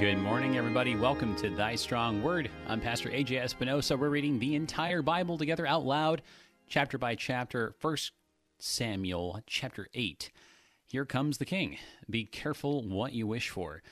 Good morning, everybody. Welcome to Thy Strong Word. I'm Pastor AJ Espinosa. We're reading the entire Bible together out loud, chapter by chapter. First Samuel, chapter 8. Here comes the king. Be careful what you wish for.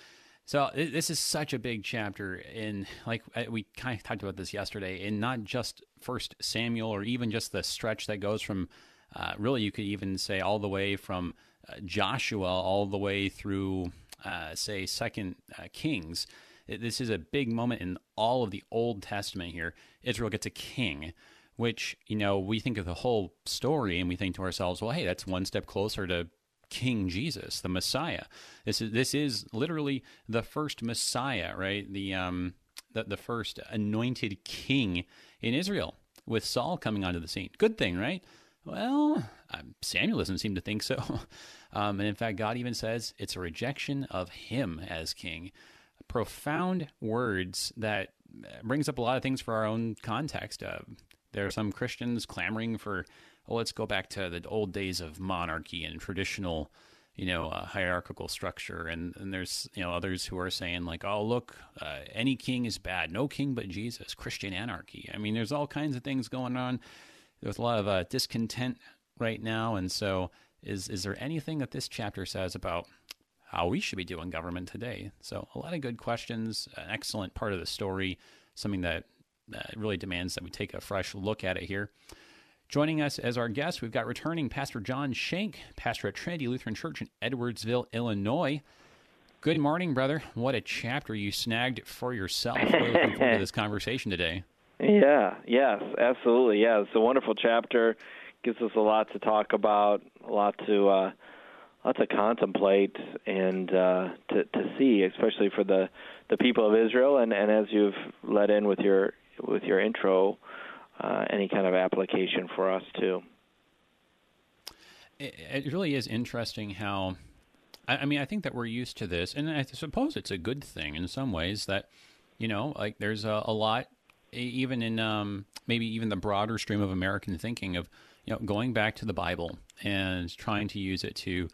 So this is such a big chapter And like uh, we kind of talked about this yesterday and not just first Samuel or even just the stretch that goes from uh, really you could even say all the way from uh, Joshua all the way through uh, say second uh, Kings. This is a big moment in all of the Old Testament here. Israel gets a king, which, you know, we think of the whole story and we think to ourselves, well, hey, that's one step closer to King Jesus, the Messiah. This is this is literally the first Messiah, right? The um the, the first anointed king in Israel with Saul coming onto the scene. Good thing, right? Well, um, Samuel doesn't seem to think so. Um, and in fact, God even says it's a rejection of him as king. Profound words that brings up a lot of things for our own context. Uh, there are some Christians clamoring for, oh, let's go back to the old days of monarchy and traditional, you know, uh, hierarchical structure. And, and there's, you know, others who are saying like, oh, look, uh, any king is bad. No king but Jesus. Christian anarchy. I mean, there's all kinds of things going on. There's a lot of uh, discontent right now, and so is is there anything that this chapter says about how we should be doing government today? So a lot of good questions, an excellent part of the story, something that uh, really demands that we take a fresh look at it here. Joining us as our guest, we've got returning Pastor John Shank, pastor at Trinity Lutheran Church in Edwardsville, Illinois. Good morning, brother. What a chapter you snagged for yourself. Really looking forward to this conversation today. Yeah, yes, absolutely. Yeah, it's a wonderful chapter gives us a lot to talk about, a lot to uh, lot to contemplate and uh, to to see, especially for the the people of Israel. And, and as you've led in with your with your intro, uh, any kind of application for us too. It, really is interesting how. I, I mean, I think that we're used to this, and I suppose it's a good thing in some ways that, you know, like there's a, a lot, even in um, maybe even the broader stream of American thinking of you know, going back to the Bible and trying to use it to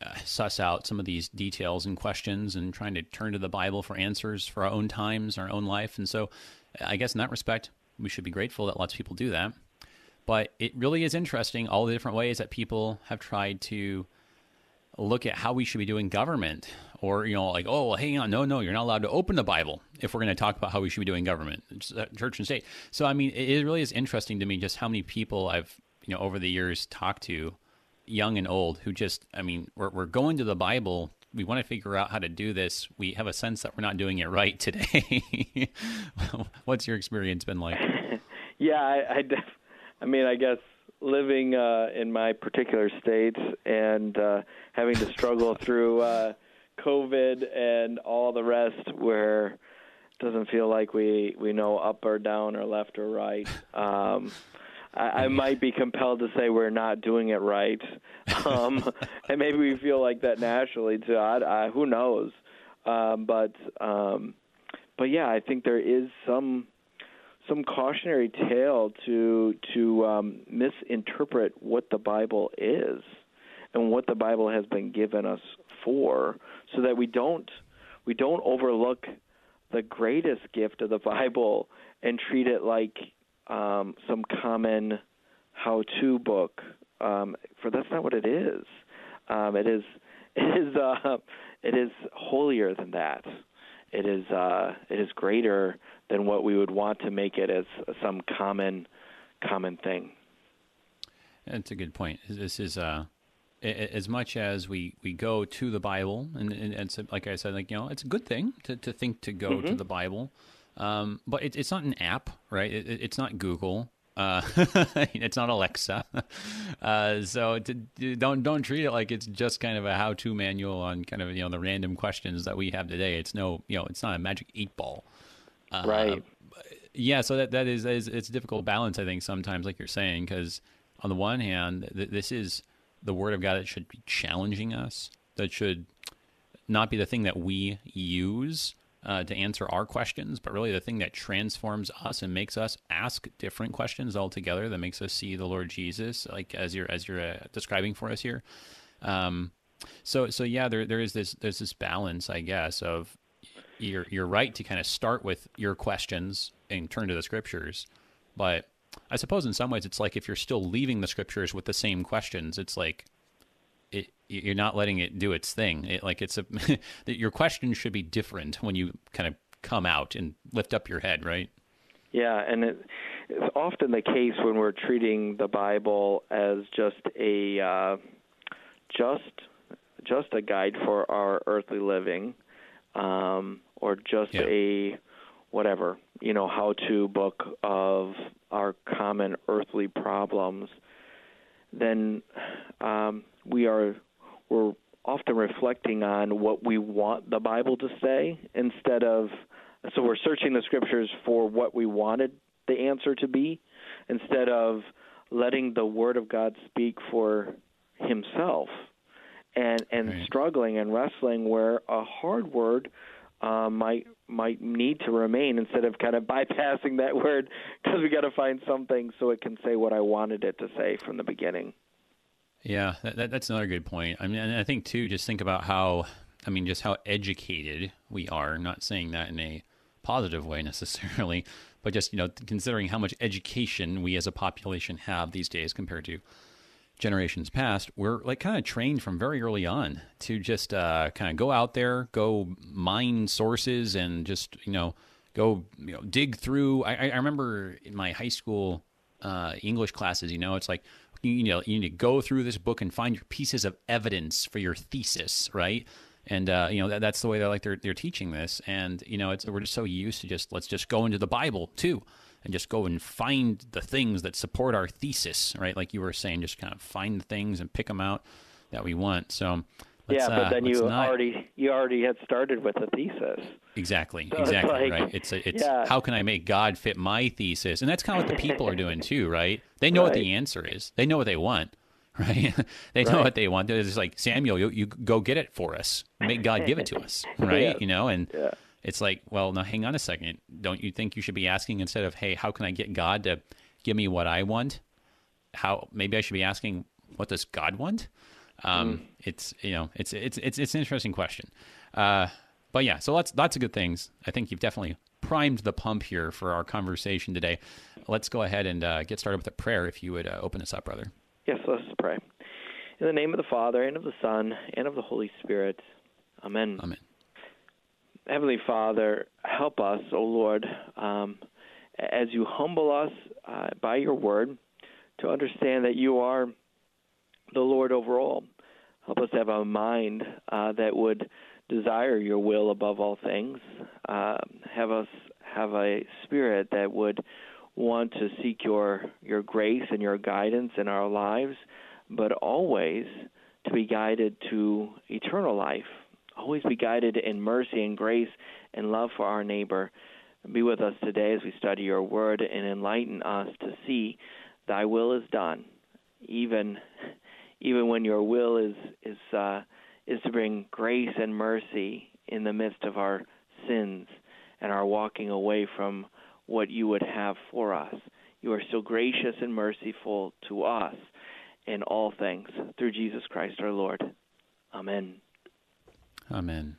uh, suss out some of these details and questions and trying to turn to the Bible for answers for our own times, our own life. And so, I guess in that respect, we should be grateful that lots of people do that. But it really is interesting all the different ways that people have tried to look at how we should be doing government or you know like oh well, hang on no no you're not allowed to open the bible if we're going to talk about how we should be doing government uh, church and state so i mean it really is interesting to me just how many people i've you know over the years talked to, young and old, who just I mean we're we're going to the Bible. We want to figure out how to do this. We have a sense that we're not doing it right today. What's your experience been like? yeah, I, I, def- I mean, I guess living uh, in my particular state and uh, having to struggle through uh, COVID and all the rest, where it doesn't feel like we we know up or down or left or right. Um, I, I might be compelled to say we're not doing it right, um, and maybe we feel like that nationally too. I, I, who knows? Um, but um, but yeah, I think there is some some cautionary tale to to um, misinterpret what the Bible is and what the Bible has been given us for, so that we don't we don't overlook the greatest gift of the Bible and treat it like um, some common how-to book. Um, for that's not what it is. Um, it is it is uh, it is holier than that. It is uh, it is greater than what we would want to make it as some common common thing. That's a good point. This is uh, as much as we, we go to the Bible, and, and, and like I said, like you know, it's a good thing to, to think to go mm-hmm. to the Bible. Um, but it, it's not an app, right? It, it's not Google. Uh, it's not Alexa. Uh, so to, don't don't treat it like it's just kind of a how-to manual on kind of you know the random questions that we have today. It's no you know it's not a magic eight ball. Uh, right. Yeah. So that that is, is it's a difficult balance I think sometimes like you're saying because on the one hand th- this is the word of God that should be challenging us that should not be the thing that we use uh, to answer our questions, but really the thing that transforms us and makes us ask different questions altogether, that makes us see the Lord Jesus, like as you're as you're uh, describing for us here. Um, so so yeah, there there is this there's this balance, I guess, of you're you're right to kind of start with your questions and turn to the scriptures, but I suppose in some ways it's like if you're still leaving the scriptures with the same questions, it's like you're not letting it do its thing. It, like it's a your question should be different when you kind of come out and lift up your head, right? Yeah, and it, it's often the case when we're treating the Bible as just a uh, just just a guide for our earthly living, um, or just yeah. a whatever you know how to book of our common earthly problems. Then um, we are we're often reflecting on what we want the Bible to say instead of so we're searching the scriptures for what we wanted the answer to be instead of letting the word of God speak for himself and and right. struggling and wrestling where a hard word uh, might might need to remain instead of kind of bypassing that word because we got to find something so it can say what I wanted it to say from the beginning. Yeah, that, that, that's another good point. I mean, I think too, just think about how, I mean, just how educated we are. Not saying that in a positive way necessarily, but just you know, considering how much education we as a population have these days compared to generations past, we're like kind of trained from very early on to just uh, kind of go out there, go mine sources, and just you know go you know dig through. I, I remember in my high school uh, English classes, you know, it's like you, know you need to go through this book and find your pieces of evidence for your thesis, right? And uh, you know that, that's the way they're like they're they're teaching this, and you know we're just so used to just let's just go into the Bible too and just go and find the things that support our thesis, right? Like you were saying, just kind of find the things and pick them out that we want. So yeah, but uh, then you not... already you already had started with a thesis. Exactly, so exactly, it's like, right? It's a, it's yeah. how can I make God fit my thesis, and that's kind of what the people are doing too, right? They know right. what the answer is. They know what they want, right? they know right. what they want. They're just like Samuel, you, you go get it for us. Make God give it to us, right? You know, and yeah it's like, well, now hang on a second. Don't you think you should be asking instead of, hey, how can I get God to give me what I want? How maybe I should be asking, what does God want? Um, mm. It's you know, it's it's it's it's an interesting question. Uh, but yeah, so lots lots of good things. I think you've definitely primed the pump here for our conversation today. Let's go ahead and uh, get started with a prayer. If you would uh, open us up, brother. Yes, let's pray. In the name of the Father and of the Son and of the Holy Spirit. Amen. Amen. Heavenly Father, help us, O Lord, um, as you humble us uh, by your word to understand that you are the Lord over all. Help us have a mind uh, that would desire your will above all things. Uh, have us have a spirit that would want to seek your your grace and your guidance in our lives, but always to be guided to eternal life always be guided in mercy and grace and love for our neighbor. Be with us today as we study your word and enlighten us to see thy will is done, even even when your will is is uh, is to bring grace and mercy in the midst of our sins and our walking away from what you would have for us. You are still gracious and merciful to us in all things through Jesus Christ our Lord. Amen. Amen.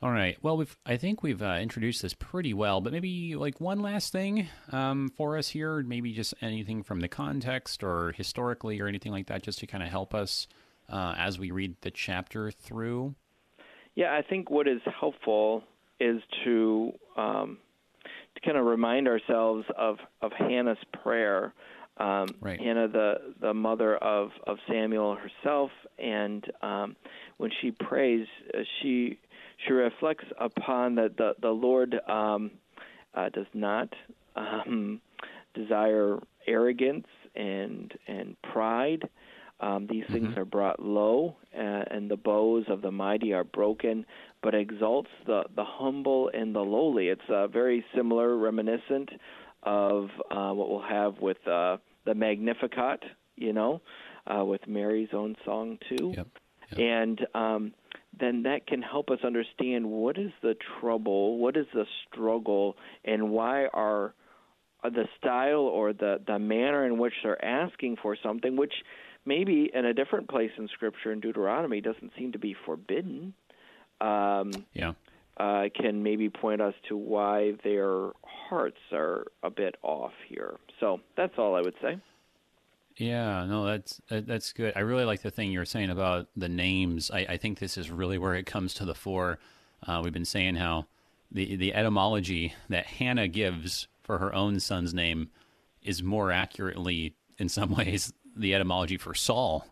All right. Well, we've I think we've uh, introduced this pretty well, but maybe like one last thing um, for us here, maybe just anything from the context or historically or anything like that, just to kind of help us uh, as we read the chapter through. Yeah, I think what is helpful is to um, to kind of remind ourselves of of Hannah's prayer. Um, right. Hannah, the the mother of of Samuel herself, and um, when she prays, uh, she she reflects upon that the the Lord um, uh, does not um, desire arrogance and and pride. Um, these mm-hmm. things are brought low, uh, and the bows of the mighty are broken, but exalts the the humble and the lowly. It's uh, very similar, reminiscent of uh, what we'll have with uh, the Magnificat, you know, uh, with Mary's own song too. Yep. And um, then that can help us understand what is the trouble, what is the struggle, and why are the style or the the manner in which they're asking for something, which maybe in a different place in Scripture in Deuteronomy doesn't seem to be forbidden. Um, yeah. uh, can maybe point us to why their hearts are a bit off here. So that's all I would say. Yeah, no, that's that's good. I really like the thing you were saying about the names. I, I think this is really where it comes to the fore. Uh, we've been saying how the the etymology that Hannah gives for her own son's name is more accurately, in some ways, the etymology for Saul.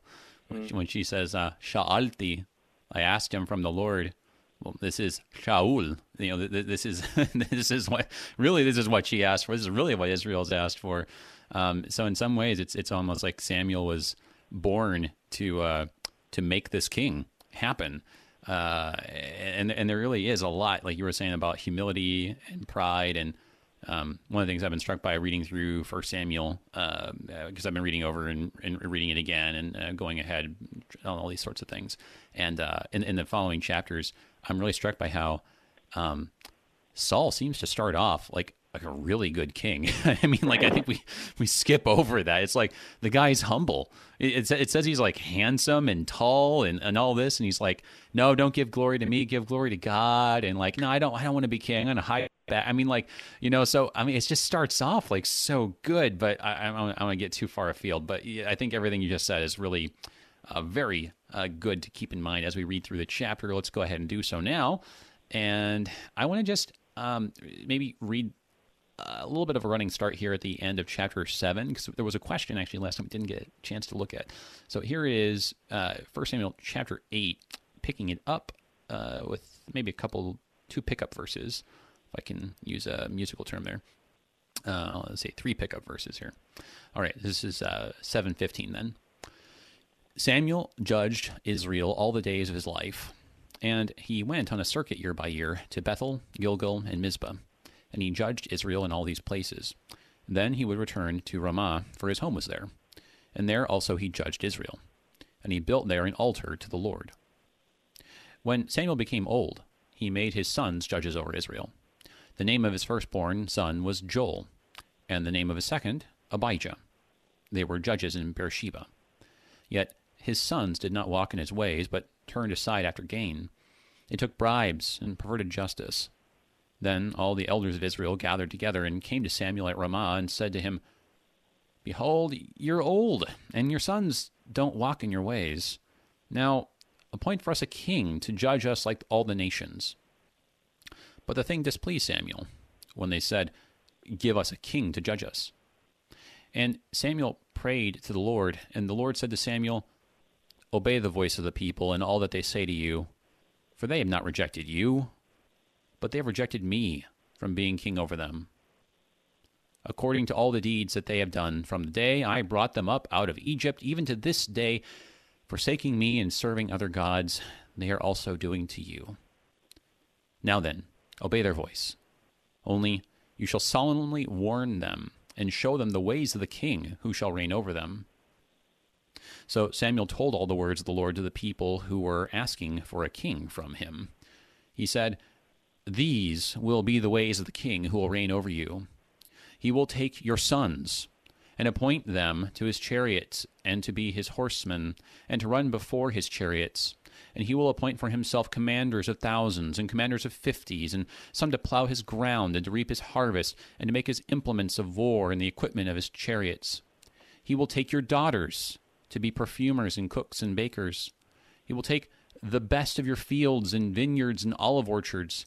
Mm. When she says uh, "Sha'alti," I asked him from the Lord. Well, this is Shaul. You know, this is this is what really this is what she asked for. This is really what Israel's asked for. Um, so in some ways, it's it's almost like Samuel was born to uh, to make this king happen. Uh, and and there really is a lot, like you were saying about humility and pride, and um, one of the things I've been struck by reading through First Samuel, because uh, uh I've been reading over and, and reading it again and uh, going ahead on all these sorts of things, and uh, in, in the following chapters, I'm really struck by how um, Saul seems to start off like like a really good king. I mean, like I think we we skip over that. It's like the guy's humble. It, it, says he's like handsome and tall and, and all this, and he's like, no, don't give glory to me, give glory to God, and like, no, I don't, I don't want to be king. I'm gonna hide back. I mean, like, you know, so I mean, it just starts off like so good, but I, I I want to get too far afield. But I think everything you just said is really uh, very uh, good to keep in mind as we read through the chapter. Let's go ahead and do so now, and I want to just um, maybe read a little bit of a running start here at the end of chapter 7 because there was a question actually last time we didn't get a chance to look at. So here is uh, 1 Samuel chapter 8, picking it up uh, with maybe a couple, two pickup verses, if I can use a musical term there. Uh, let's say three pickup verses here. All right, this is uh, 715 then. Samuel judged Israel all the days of his life, and he went on a circuit year by year to Bethel, Gilgal, and Mizpah and he judged Israel in all these places. Then he would return to Ramah, for his home was there. And there also he judged Israel. And he built there an altar to the Lord. When Samuel became old, he made his sons judges over Israel. The name of his firstborn son was Joel, and the name of his second, Abijah. They were judges in Beersheba. Yet his sons did not walk in his ways, but turned aside after gain. They took bribes and perverted justice. Then all the elders of Israel gathered together and came to Samuel at Ramah and said to him, Behold, you're old, and your sons don't walk in your ways. Now appoint for us a king to judge us like all the nations. But the thing displeased Samuel when they said, Give us a king to judge us. And Samuel prayed to the Lord, and the Lord said to Samuel, Obey the voice of the people and all that they say to you, for they have not rejected you, but they have rejected me from being king over them. According to all the deeds that they have done, from the day I brought them up out of Egypt, even to this day, forsaking me and serving other gods, they are also doing to you. Now then, obey their voice. Only you shall solemnly warn them and show them the ways of the king who shall reign over them. So Samuel told all the words of the Lord to the people who were asking for a king from him. He said, these will be the ways of the king who will reign over you. He will take your sons and appoint them to his chariots and to be his horsemen and to run before his chariots. And he will appoint for himself commanders of thousands and commanders of fifties, and some to plow his ground and to reap his harvest and to make his implements of war and the equipment of his chariots. He will take your daughters to be perfumers and cooks and bakers. He will take the best of your fields and vineyards and olive orchards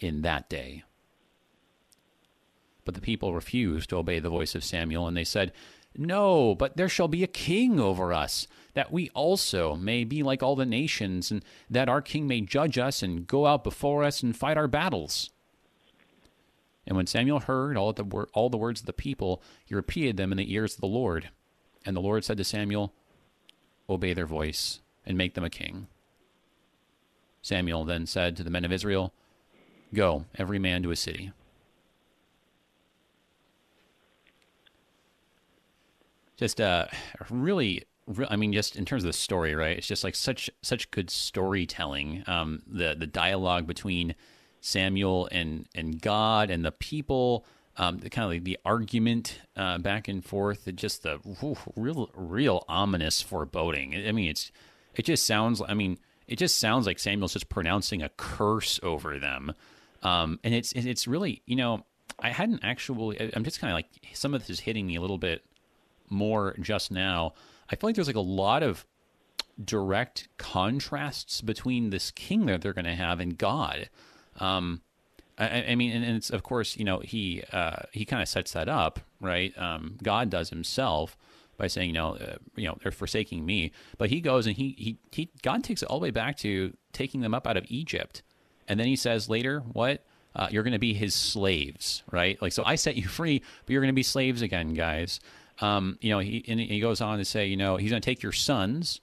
in that day. But the people refused to obey the voice of Samuel, and they said, No, but there shall be a king over us, that we also may be like all the nations, and that our king may judge us and go out before us and fight our battles. And when Samuel heard all the, all the words of the people, he repeated them in the ears of the Lord. And the Lord said to Samuel, Obey their voice, and make them a king. Samuel then said to the men of Israel, Go, every man to a city. Just uh, really, re- I mean, just in terms of the story, right? It's just like such such good storytelling. Um, the the dialogue between Samuel and and God and the people, um, the kind of like the argument uh, back and forth, just the ooh, real real ominous foreboding. I mean, it's it just sounds. I mean, it just sounds like Samuel's just pronouncing a curse over them. Um, and it's it's really you know I hadn't actually I'm just kind of like some of this is hitting me a little bit more just now. I feel like there's like a lot of direct contrasts between this king that they're going to have and God. Um, I, I, mean, and, it's of course you know he uh, he kind of sets that up right. Um, God does himself by saying you know uh, you know they're forsaking me, but he goes and he he he God takes it all the way back to taking them up out of Egypt and then he says later, what? Uh, you're going to be his slaves, right? Like, so I set you free, but you're going to be slaves again, guys. Um, you know, he, he goes on to say, you know, he's going to take your sons,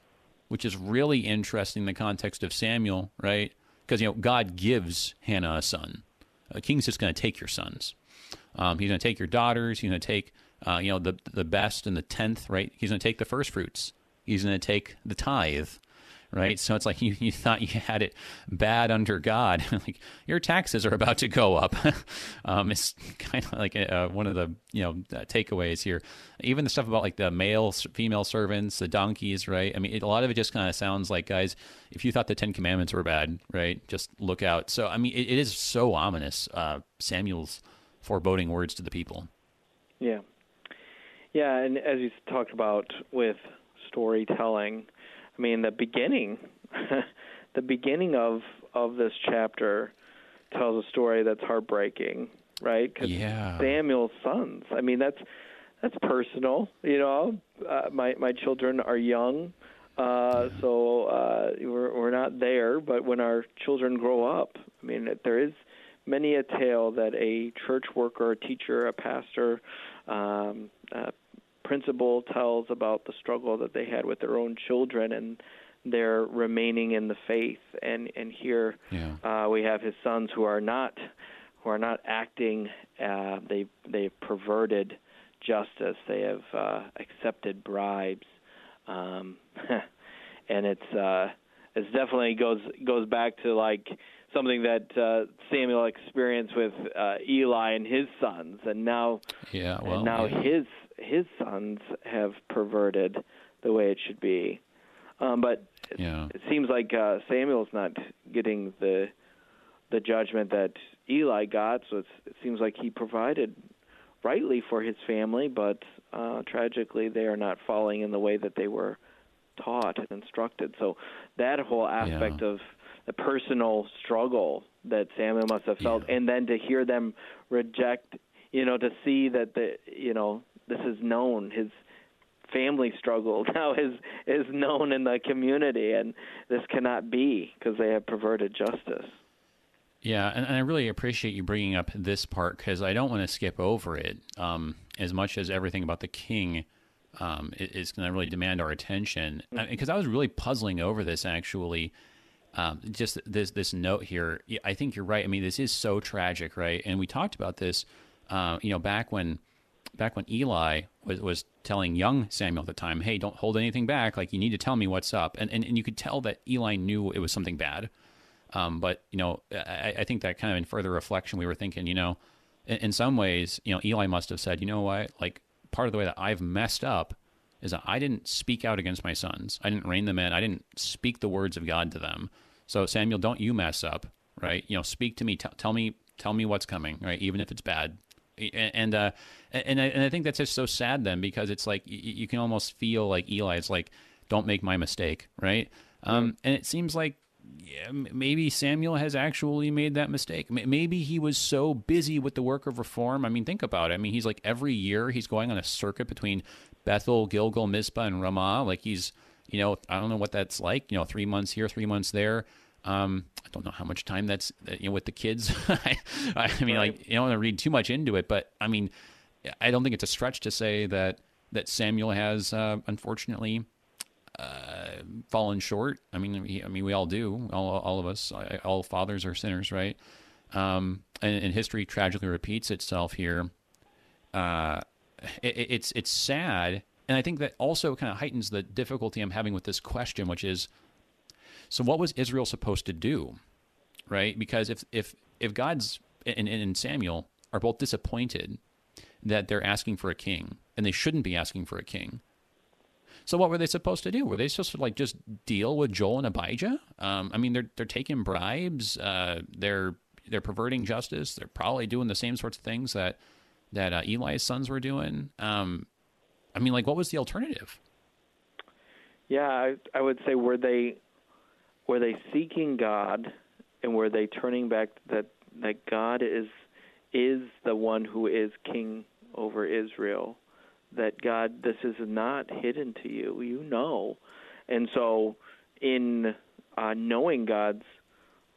which is really interesting in the context of Samuel, right? Because, you know, God gives Hannah a son. A king's just going to take your sons. Um, he's going to take your daughters. He's going to take, uh, you know, the the best and the tenth, right? He's going to take the first fruits. He's going to take the tithe right? So it's like you, you thought you had it bad under God. like your taxes are about to go up. um, it's kind of like uh, one of the you know uh, takeaways here. Even the stuff about like the male, female servants, the donkeys, right? I mean, it, a lot of it just kind of sounds like guys. If you thought the Ten Commandments were bad, right? Just look out. So I mean, it, it is so ominous. Uh, Samuel's foreboding words to the people. Yeah. Yeah, and as you talked about with storytelling, I mean, the beginning, the beginning of of this chapter tells a story that's heartbreaking, right? Cause yeah. Samuel's sons. I mean, that's that's personal. You know, uh, my my children are young, uh, yeah. so uh, we're we're not there. But when our children grow up, I mean, there is many a tale that a church worker, a teacher, a pastor, um, uh, principal tells about the struggle that they had with their own children and their remaining in the faith. And and here yeah. uh, we have his sons who are not who are not acting. Uh, they they've perverted justice. They have uh, accepted bribes, um, and it's uh, it's definitely goes goes back to like something that uh, Samuel experienced with uh, Eli and his sons, and now yeah, well, and now yeah. his his sons have perverted the way it should be. Um, but it, yeah. it seems like uh, Samuel's not getting the the judgment that Eli got. So it seems like he provided rightly for his family, but uh, tragically they are not falling in the way that they were taught and instructed. So that whole aspect yeah. of the personal struggle that Samuel must have felt, yeah. and then to hear them reject, you know, to see that the, you know, this is known. His family struggle now is is known in the community, and this cannot be because they have perverted justice. Yeah, and, and, I really appreciate you bringing up this part because I don't want to skip over it. Um, as much as everything about the king um, is going to really demand our attention, because mm-hmm. I, I was really puzzling over this actually. Um, just this this note here, I think you're right. I mean, this is so tragic, right? And we talked about this, uh, you know, back when back when Eli was, was telling young Samuel at the time, hey, don't hold anything back. Like, you need to tell me what's up. And, and, and you could tell that Eli knew it was something bad. Um, but, you know, I, I, think that kind of in further reflection, we were thinking, you know, in, in, some ways, you know, Eli must have said, you know what, like, part of the way that I've messed up is that I didn't speak out against my sons. I didn't rein them in. I didn't speak the words of God to them. So, Samuel, don't you mess up, right? You know, speak to me. T- tell me, tell me what's coming, right? Even if it's bad and uh, and I, and I think that's just so sad then because it's like you, can almost feel like Eli It's like, don't make my mistake, right? Um, and it seems like yeah, maybe Samuel has actually made that mistake. Maybe he was so busy with the work of reform. I mean, think about it. I mean, he's like every year he's going on a circuit between Bethel, Gilgal, Mizpah, and Ramah. Like he's, you know, I don't know what that's like. You know, three months here, three months there. Um, I don't know how much time that's you know with the kids. I, I, mean, right. like you don't want to read too much into it, but I mean, I don't think it's a stretch to say that that Samuel has uh, unfortunately uh, fallen short. I mean, he, I mean, we all do. All, all of us, all fathers are sinners, right? um, and, and, history tragically repeats itself here. Uh, it, it's it's sad, and I think that also kind of heightens the difficulty I'm having with this question, which is, so what was Israel supposed to do, right? Because if if if God's and, and Samuel are both disappointed that they're asking for a king, and they shouldn't be asking for a king. So what were they supposed to do? Were they supposed to like just deal with Joel and Abijah? Um, I mean, they're they're taking bribes. Uh, they're they're perverting justice. They're probably doing the same sorts of things that that uh, Eli's sons were doing. Um, I mean, like, what was the alternative? Yeah, I, I would say were they were they seeking God, and were they turning back that that God is is the one who is king over Israel? That God, this is not hidden to you. You know, and so in uh, knowing God's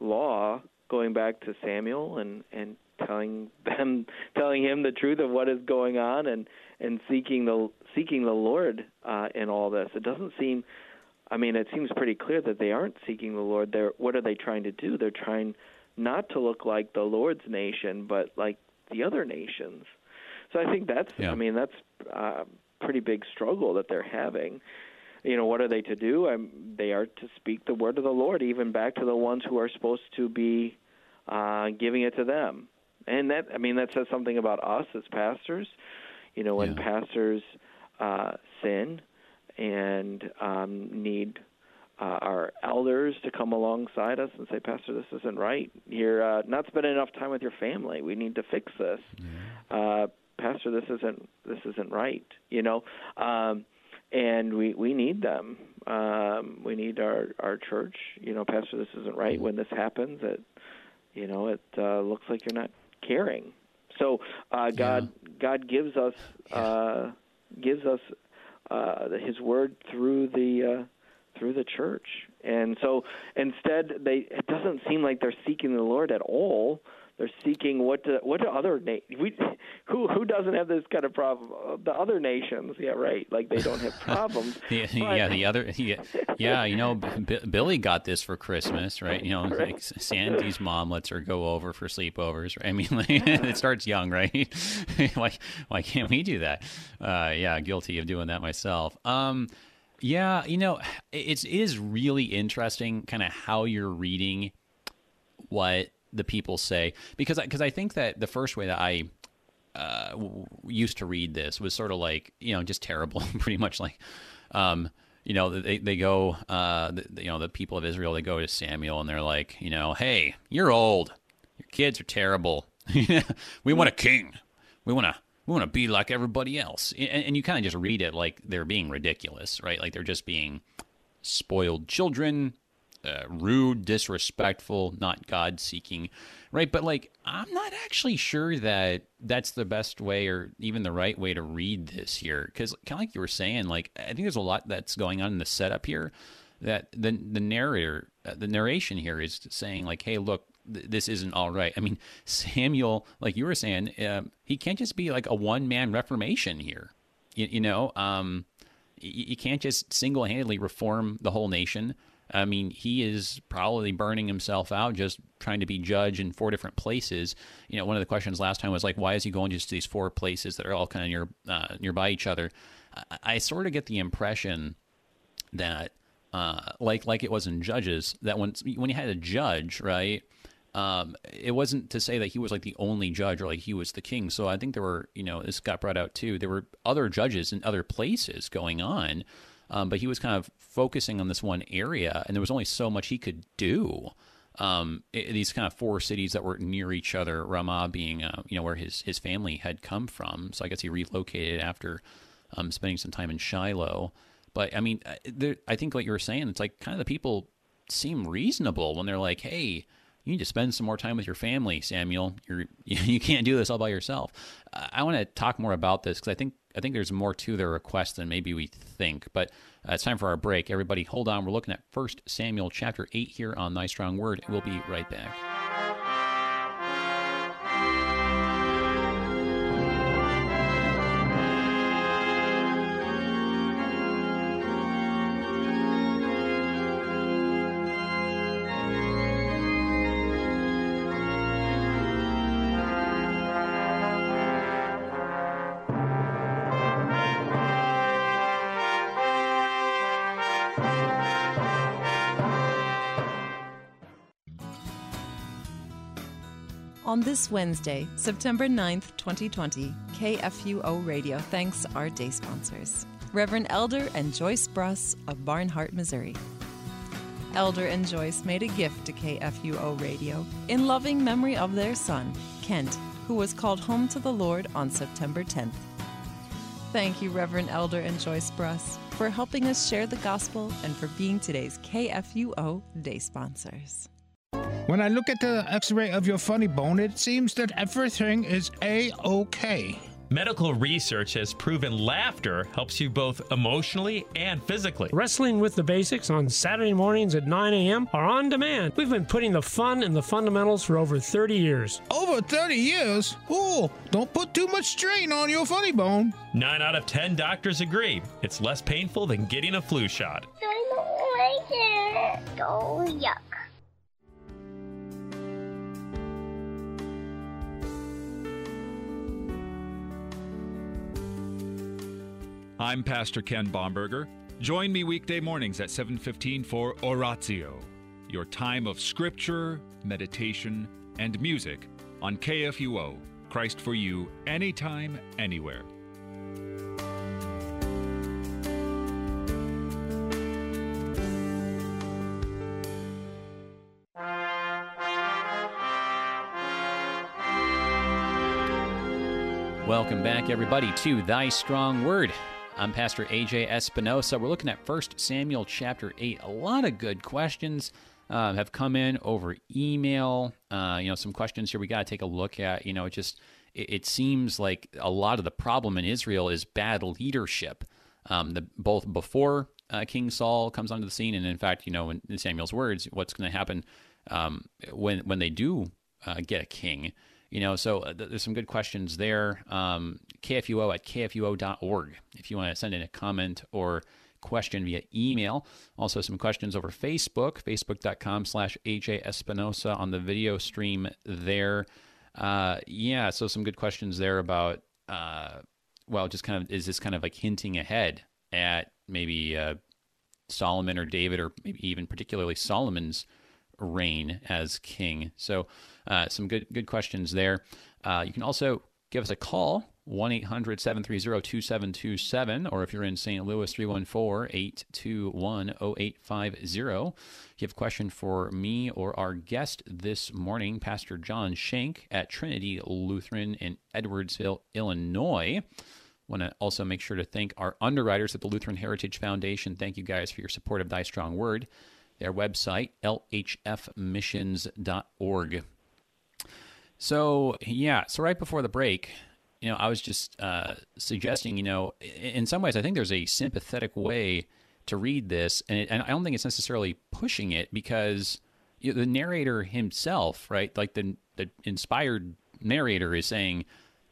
law, going back to Samuel and and telling them telling him the truth of what is going on and and seeking the seeking the Lord uh, in all this. It doesn't seem. I mean, it seems pretty clear that they aren't seeking the Lord. They're what are they trying to do? They're trying not to look like the Lord's nation, but like the other nations. So I think that's. Yeah. I mean, that's a pretty big struggle that they're having. You know, what are they to do? I'm, they are to speak the word of the Lord, even back to the ones who are supposed to be uh, giving it to them. And that, I mean, that says something about us as pastors. You know, when yeah. pastors uh, sin and um, need uh, our elders to come alongside us and say, Pastor, this isn't right. You're uh, not spending enough time with your family. We need to fix this. Yeah. Uh, Pastor, this isn't this isn't right. You know, um, and we we need them. Um, we need our our church. You know, Pastor, this isn't right. When this happens, it you know it uh, looks like you're not caring. So uh, God yeah. God gives us uh, gives us uh, His word through the uh, through the church, and so instead they it doesn't seem like they're seeking the Lord at all they're seeking what do, what do other na- we who who doesn't have this kind of problem? The other nations yeah right like they don't have problems yeah, yeah the other yeah, yeah you know B- Billy got this for Christmas right? You know right. like Sandy's mom lets her go over for sleepovers I mean like, it starts young right? Why why can't we do that? Uh, yeah guilty of doing that myself. Um yeah you know it's it is really interesting kind of how you're reading what the people say because because I think that the first way that I uh, w- used to read this was sort of like you know just terrible, pretty much like. Um, you know they they go uh, the, you know the people of Israel they go to Samuel and they're like you know hey you're old. Your kids are terrible. We want a king. We want to we want to be like everybody else. And, and you kind of just read it like they're being ridiculous right? Like they're just being spoiled children uh, rude, disrespectful, not God seeking, right? But like, I'm not actually sure that that's the best way or even the right way to read this here, because kind of like you were saying, like I think there's a lot that's going on in the setup here. That the the narrator, uh, the narration here is saying like, hey, look, this isn't all right. I mean, Samuel, like you were saying, um, he can't just be like a one man reformation here. You, you know, um, you, you can't just single handedly reform the whole nation. I mean, he is probably burning himself out just trying to be judge in four different places. You know, one of the questions last time was like, why is he going just to these four places that are all kind of near uh, nearby each other? I, I, sort of get the impression that, uh, like like it was in Judges, that when when you had a judge, right? Um, it wasn't to say that he was like the only judge or like he was the king. So I think there were, you know, this got brought out too. There were other judges in other places going on um, but he was kind of focusing on this one area, and there was only so much he could do. Um, it, these kind of four cities that were near each other, Ramah being, uh, you know, where his his family had come from. So I guess he relocated after um, spending some time in Shiloh. But I mean, uh, there, I think what you were saying, it's like kind of the people seem reasonable when they're like, "Hey, you need to spend some more time with your family, Samuel. You're you can't do this all by yourself." I want to talk more about this because I think I think there's more to their request than maybe we think. But uh, it's time for our break. Everybody, hold on. We're looking at First Samuel chapter 8 here on Thy Strong Word. We'll be right back. On this Wednesday, September 9th, 2020, KFUO Radio thanks our day sponsors Reverend Elder and Joyce Bruss of Barnhart, Missouri. Elder and Joyce made a gift to KFUO Radio in loving memory of their son, Kent, who was called home to the Lord on September 10th. Thank you, Reverend Elder and Joyce Bruss, for helping us share the gospel and for being today's KFUO day sponsors. When I look at the x ray of your funny bone, it seems that everything is A OK. Medical research has proven laughter helps you both emotionally and physically. Wrestling with the Basics on Saturday mornings at 9 a.m. are on demand. We've been putting the fun in the fundamentals for over 30 years. Over 30 years? Oh, don't put too much strain on your funny bone. Nine out of 10 doctors agree it's less painful than getting a flu shot. I don't like it. Oh, yuck. I'm Pastor Ken Bomberger. Join me weekday mornings at 7:15 for Oratio, your time of scripture, meditation, and music on KFUO. Christ for you anytime anywhere. Welcome back, everybody, to Thy Strong Word. I'm Pastor AJ Espinosa. We're looking at 1 Samuel chapter 8. A lot of good questions uh, have come in over email. Uh, you know, some questions here we got to take a look at. You know, it just it, it, seems like a lot of the problem in Israel is bad leadership. Um, the, both before uh, King Saul comes onto the scene, and in fact, you know, in, in Samuel's words, what's going to happen um, when when they do uh, get a king. You know, so uh, there's some good questions there. Um, KFUO at kfuo.org if you want to send in a comment or question via email. Also, some questions over Facebook, facebook.com slash AJ Espinosa on the video stream there. Uh, yeah, so some good questions there about, uh, well, just kind of, is this kind of like hinting ahead at maybe uh, Solomon or David or maybe even particularly Solomon's reign as king? So, uh, some good good questions there. Uh, you can also give us a call 1 800 730 2727, or if you're in St. Louis, 314 821 0850. If you have a question for me or our guest this morning, Pastor John Shank at Trinity Lutheran in Edwardsville, Illinois. Want to also make sure to thank our underwriters at the Lutheran Heritage Foundation. Thank you guys for your support of Thy Strong Word. Their website, lhfmissions.org. So, yeah, so right before the break, you know, I was just uh, suggesting, you know, in some ways, I think there's a sympathetic way to read this, and, it, and I don't think it's necessarily pushing it because you know, the narrator himself, right, like the the inspired narrator is saying,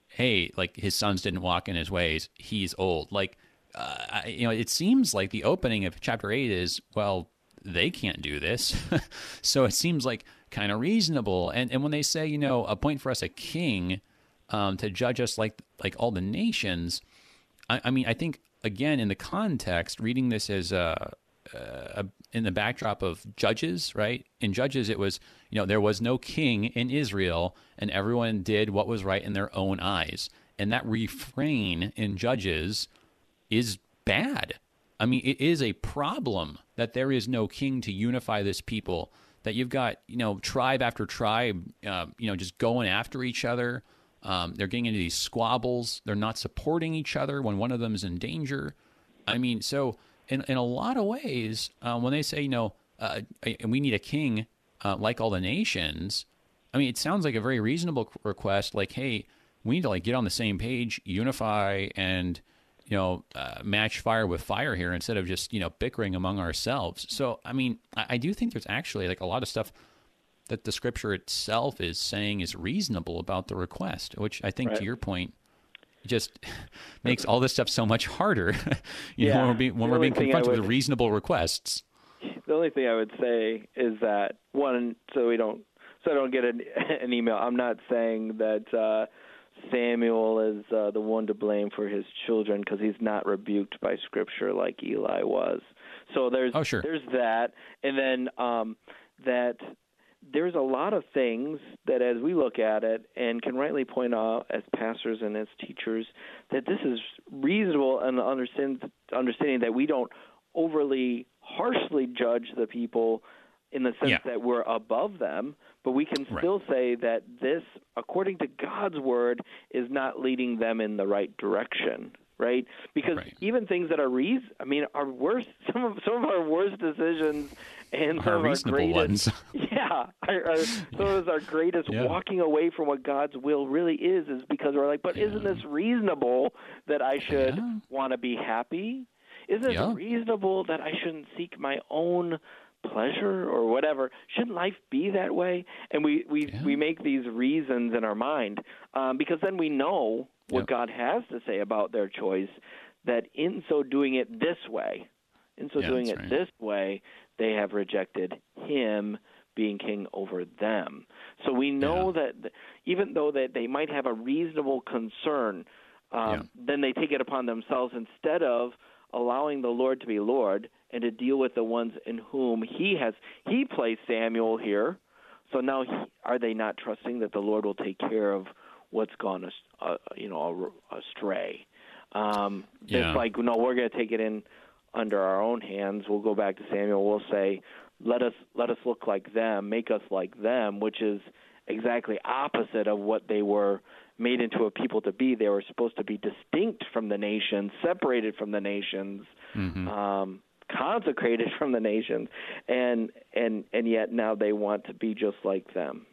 "Hey, like his sons didn't walk in his ways; he's old." Like, uh, you know, it seems like the opening of chapter eight is, well, they can't do this, so it seems like kind of reasonable. And and when they say, you know, appoint for us a king um, to judge us like like all the nations, I, I, mean, I think again in the context, reading this as a, a, in the backdrop of Judges, right? In Judges, it was you know there was no king in Israel, and everyone did what was right in their own eyes, and that refrain in Judges is bad. I mean, it is a problem that there is no king to unify this people that you've got you know tribe after tribe uh, you know just going after each other. Um, they're getting into these squabbles. They're not supporting each other when one of them is in danger. I mean so in, in a lot of ways uh, when they say you know uh, and we need a king uh, like all the nations i mean it sounds like a very reasonable request like hey we need to like get on the same page unify and you know, uh, match fire with fire here instead of just, you know, bickering among ourselves. So, I mean, I, I, do think there's actually like a lot of stuff that the scripture itself is saying is reasonable about the request, which I think right. to your point just makes all this stuff so much harder. you yeah. know, when we're being, when we're being confronted would, with reasonable requests. The only thing I would say is that one, so we don't, so I don't get an, an email. I'm not saying that, uh, Samuel is uh, the one to blame for his children because he's not rebuked by Scripture like Eli was. So there's oh, sure. there's that, and then um, that there's a lot of things that, as we look at it, and can rightly point out as pastors and as teachers, that this is reasonable and understand, understanding that we don't overly harshly judge the people in the sense Yeah. that we're above them, but we can Right. still say that this, according to God's word, is not leading them in the right direction. Right, because Right. even things that are reason, I mean, our worst, some of some of our worst decisions, and some of our reasonable greatest, ones. yeah, our, our, some of our greatest Yeah. walking away from what God's will really is, is because we're like, but isn't this reasonable that I should Yeah. want to be happy? Isn't it reasonable that I shouldn't seek my own pleasure or whatever? Shouldn't life be that way? And we we Yeah. we make these reasons in our mind um, because then we know what Yep. God has to say about their choice. That in so doing it this way, in so Yeah, doing it right. this way, they have rejected Him being king over them. So we know that even though that they might have a reasonable concern, um, then they take it upon themselves instead of allowing the Lord to be Lord and to deal with the ones in whom He has He placed Samuel here. So now, he, are they not trusting that the Lord will take care of what's gone, uh, you know, astray? Um, Yeah. It's like, no, we're going to take it in under our own hands. We'll go back to Samuel. We'll say, let us let us look like them, make us like them, which is exactly opposite of what they were made into a people to be. They were supposed to be distinct from the nations, separated from the nations, um, consecrated from the nations, and and and yet now they want to be just like them.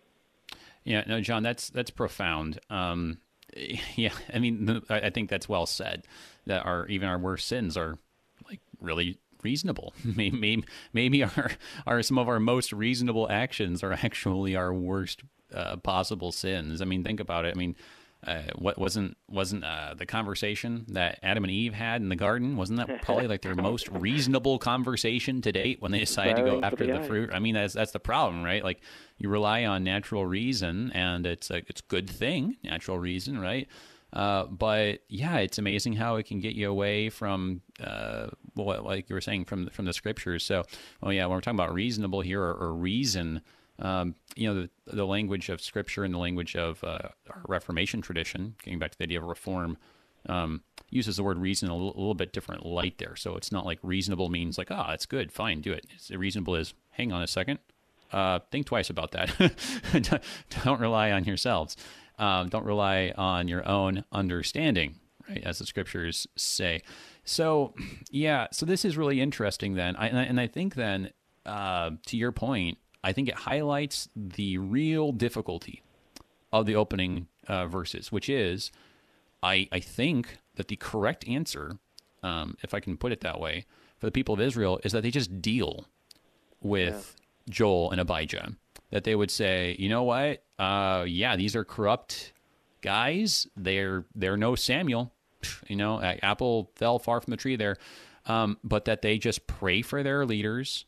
Yeah, no, John, that's that's profound. Um, yeah, I mean, I think that's well said. That our even our worst sins are like really reasonable. Maybe maybe, maybe our our some of our most reasonable actions are actually our worst uh, possible sins. I mean, think about it. I mean. Uh, what wasn't wasn't uh, the conversation that Adam and Eve had in the garden? Wasn't that probably like their most reasonable conversation to date when they decided to go after the the fruit? I mean, that's that's the problem, right? Like you rely on natural reason, and it's a it's a good thing, natural reason, right? Uh, but yeah, it's amazing how it can get you away from uh, what, like you were saying from from the scriptures. So, well, yeah, when we're talking about reasonable here or, or reason, um, you know, the, the language of scripture and the language of uh, our Reformation tradition, getting back to the idea of reform, um, uses the word reason a little, a little bit different light there. So it's not like reasonable means like, ah, it's good, fine, do it. It's, reasonable is, hang on a second, uh, think twice about that. don't rely on yourselves. Um, don't rely on your own understanding, right? As the scriptures say. So, yeah. So this is really interesting. Then, I, and, I, and I think then, uh, to your point, I think it highlights the real difficulty of the opening uh, verses, which is, I I think that the correct answer, um, if I can put it that way, for the people of Israel is that they just deal with Joel and Abijah. That they would say, you know what? Uh, yeah, these are corrupt guys. They're they're no Samuel. You know, apple fell far from the tree there. Um, but that they just pray for their leaders,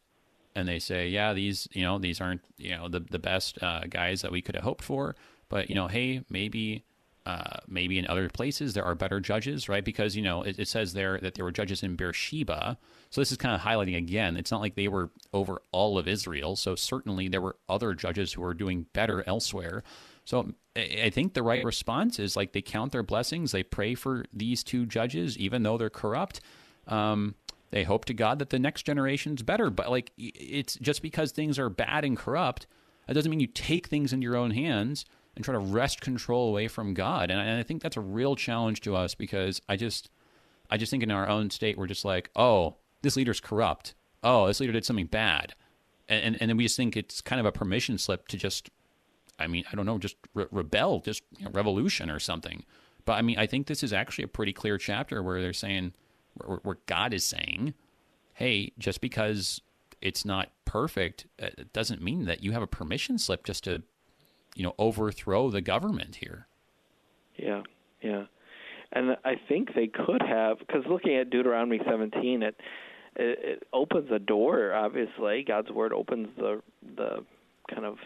and they say, yeah, these you know these aren't you know the the best uh, guys that we could have hoped for. But you know, hey, maybe uh, maybe in other places there are better judges, right? Because you know it, it says there that there were judges in Beersheba. So this is kind of highlighting again. It's not like they were over all of Israel. So certainly there were other judges who were doing better elsewhere. So I think the right response is like they count their blessings. They pray for these two judges, even though they're corrupt. Um, they hope to God that the next generation's better. But like it's just because things are bad and corrupt, that doesn't mean you take things into your own hands and try to wrest control away from God. And I, and I think that's a real challenge to us because I just, I just think in our own state we're just like, oh, this leader's corrupt. Oh, this leader did something bad, and and, and then we just think it's kind of a permission slip to just, I mean, I don't know, just re- rebel, just you know, revolution or something. But I mean, I think this is actually a pretty clear chapter where they're saying, where, God is saying, hey, just because it's not perfect, uh, it doesn't mean that you have a permission slip just to, you know, overthrow the government here. Yeah, yeah, and I think they could have because looking at Deuteronomy 17, it, it it opens a door. Obviously, God's word opens the the kind of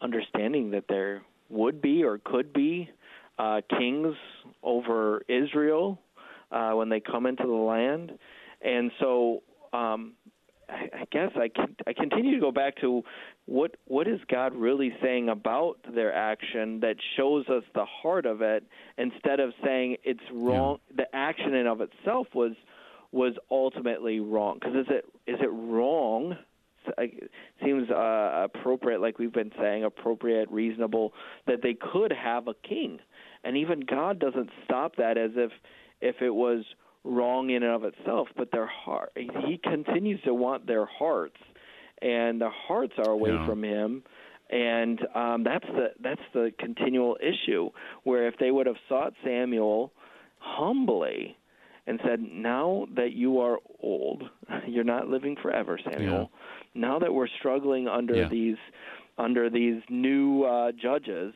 understanding that there would be or could be uh, kings over Israel uh, when they come into the land, and so um, I, I guess I can, I continue to go back to what what is God really saying about their action that shows us the heart of it instead of saying it's wrong? Yeah. the action in of itself was was ultimately wrong. Because is it is it wrong? It seems uh, appropriate like we've been saying appropriate reasonable that they could have a king. And even God doesn't stop that as if if it was wrong in and of itself but their heart he continues to want their hearts and their hearts are away yeah. from him and um that's the that's the continual issue where if they would have sought Samuel humbly and said now that you are old you're not living forever Samuel yeah. now that we're struggling under yeah. these under these new uh judges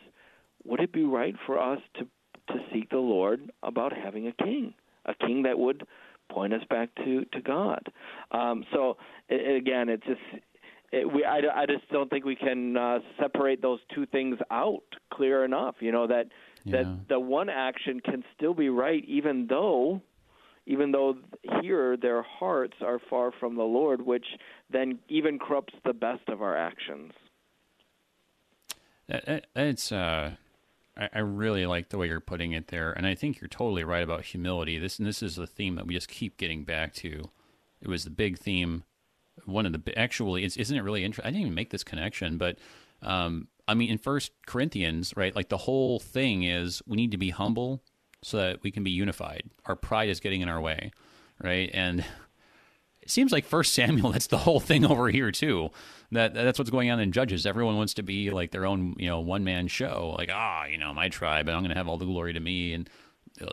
would it be right for us to to seek the Lord about having a king a king that would point us back to to God. Um, so it, again, it's just it, we I, I just don't think we can uh, separate those two things out clear enough. You know that yeah. that the one action can still be right, even though even though here their hearts are far from the Lord, which then even corrupts the best of our actions. It's uh, I really like the way you're putting it there, and I think you're totally right about humility. This and this is the theme that we just keep getting back to. It was the big theme one of the actually isn't it really interesting? I didn't even make this connection, but um, I mean, in First Corinthians, right? Like the whole thing is we need to be humble so that we can be unified. Our pride is getting in our way, right? And it seems like First Samuel, that's the whole thing over here too. That that's what's going on in Judges. Everyone wants to be like their own, you know, one man show. Like, ah, you know, my tribe, and I'm going to have all the glory to me, and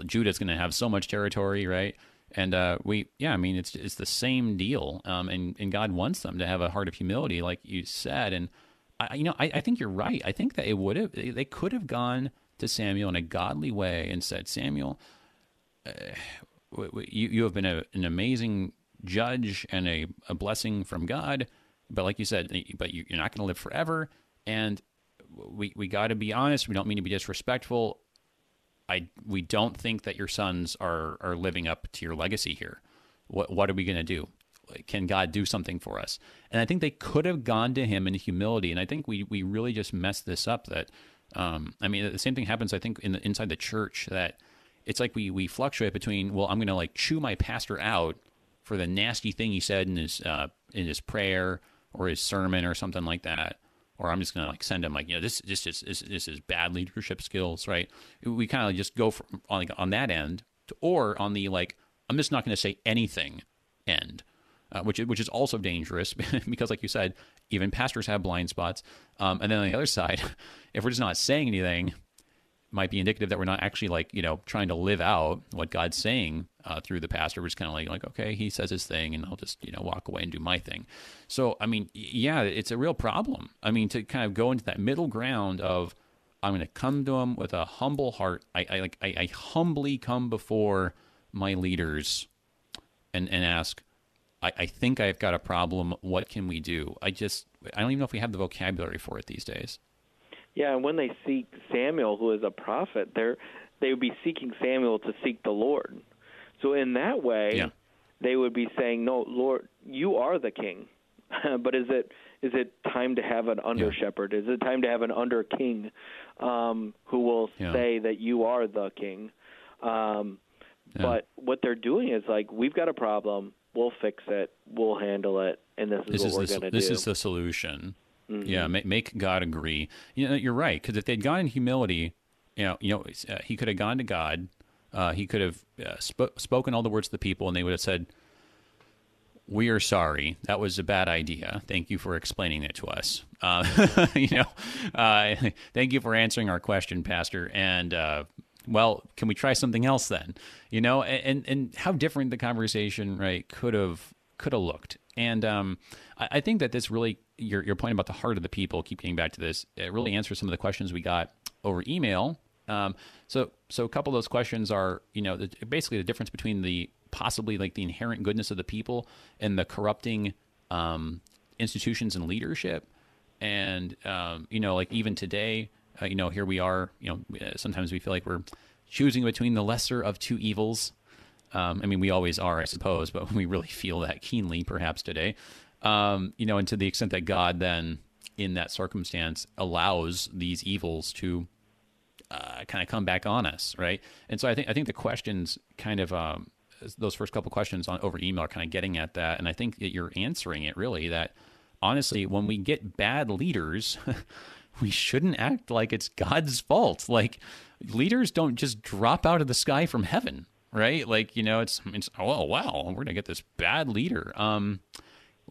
Judah's going to have so much territory, right? And uh, we, yeah, I mean, it's it's the same deal. Um, and and God wants them to have a heart of humility, like you said. And I, you know, I, I think you're right. I think that it would have, they could have gone to Samuel in a godly way and said, Samuel, uh, you you have been a, an amazing judge and a, a blessing from God, but like you said, but you're not going to live forever. And we we got to be honest. We don't mean to be disrespectful. I we don't think that your sons are are living up to your legacy here. What what are we going to do? Can God do something for us? And I think they could have gone to Him in humility. And I think we we really just messed this up. That um, I mean, the same thing happens. I think in the, inside the church that it's like we we fluctuate between well, I'm going to like chew my pastor out for the nasty thing he said in his uh, in his prayer or his sermon or something like that or I'm just to like send him like you know this this is this, this is bad leadership skills, right? We kind of just go from on like, on that end, to, or on the like I'm just not to say anything end, uh, which which is also dangerous because like you said, even pastors have blind spots. Um, and then on the other side, if we're just not saying anything, might be indicative that we're not actually like you know trying to live out what God's saying uh, through the pastor. We're just kind of like like okay, he says his thing, and I'll just you know walk away and do my thing. So I mean, yeah, it's a real problem. I mean, to kind of go into that middle ground of I'm going to come to him with a humble heart. I, I like I, I humbly come before my leaders and and ask. I, I think I've got a problem. What can we do? I just I don't even know if we have the vocabulary for it these days. Yeah, and when they seek Samuel, who is a prophet, they're they would be seeking Samuel to seek the Lord. So in that way, yeah. they would be saying, "No, Lord, you are the king." but is it is it time to have an under shepherd? Is it time to have an under king um, who will yeah. say that you are the king? Um, yeah. But what they're doing is like, we've got a problem. We'll fix it. We'll handle it. And this is this what is we're going to do. This is the solution. Mm-hmm. Yeah, make, make, God agree. You know, you're right because if they'd gone in humility, you know, you know, uh, he could have gone to God. Uh, he could have uh, sp- spoken all the words to the people, and they would have said, "We are sorry. That was a bad idea. Thank you for explaining it to us. Uh, you know, uh, thank you for answering our question, Pastor. And uh, well, can we try something else then? You know, and and how different the conversation right could have could have looked. And um, I, I, think that this really your your point about the heart of the people. Keep getting back to this. It really answers some of the questions we got over email. Um, so so a couple of those questions are you know the, basically the difference between the possibly like the inherent goodness of the people and the corrupting um, institutions and leadership. And um, you know, like even today, uh, you know, here we are. You know, sometimes we feel like we're choosing between the lesser of two evils. Um, I mean, we always are, I suppose, but we really feel that keenly, perhaps today. Um, you know, and to the extent that God then in that circumstance allows these evils to uh, kind of come back on us, right? And so I think I think the questions kind of um, those first couple questions on over email are kind of getting at that, and I think that you're answering it really. That honestly, when we get bad leaders, we shouldn't act like it's God's fault. Like leaders don't just drop out of the sky from heaven, right? Like you know, it's it's oh wow, we're gonna get this bad leader. Um,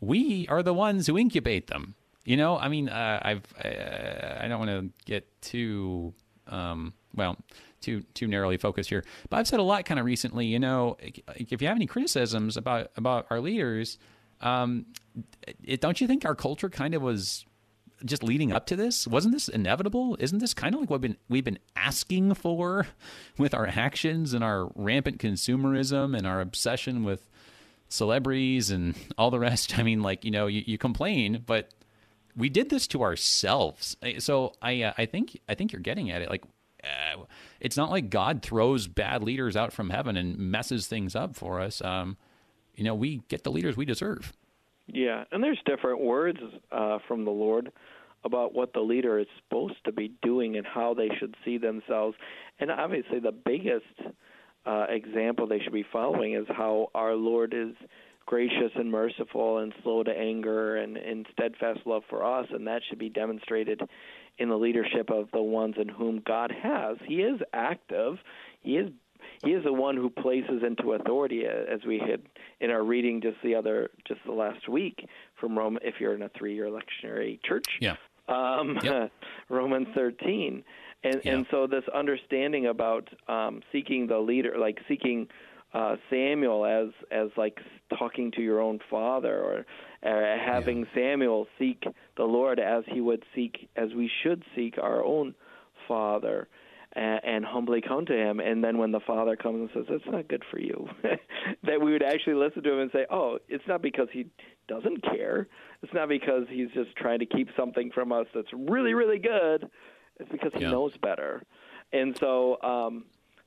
we are the ones who incubate them. You know, I mean, uh, I've uh, I don't want to get too um, well too too narrowly focused here, but I've said a lot kind of recently. You know, if you have any criticisms about about our leaders, um, it, don't you think our culture kind of was just leading up to this? Wasn't this inevitable? Isn't this kind of like what we've been, we've been asking for with our actions and our rampant consumerism and our obsession with celebrities and all the rest? I mean, like you know, you, you complain, but we did this to ourselves. So I uh, I think I think you're getting at it. Like uh, it's not like God throws bad leaders out from heaven and messes things up for us. Um, you know, we get the leaders we deserve. Yeah, and there's different words uh, from the Lord about what the leader is supposed to be doing and how they should see themselves. And obviously, the biggest uh, example they should be following is how our Lord is gracious and merciful and slow to anger and in steadfast love for us, and that should be demonstrated in the leadership of the ones in whom God has. He is active. He is he is the one who places into authority as we had in our reading just the other just the last week from Rome if you're in a three year lectionary church. Yeah. Um, yep. Romans 13. And yeah. and so this understanding about um, seeking the leader like seeking uh, Samuel as as like talking to your own father, or uh, having yeah. Samuel seek the Lord as he would seek, as we should seek our own father, and, and humbly come to him. And then when the father comes and says, "That's not good for you," that we would actually listen to him and say, "Oh, it's not because he doesn't care. It's not because he's just trying to keep something from us that's really, really good. It's because he yeah. knows better." And so, um,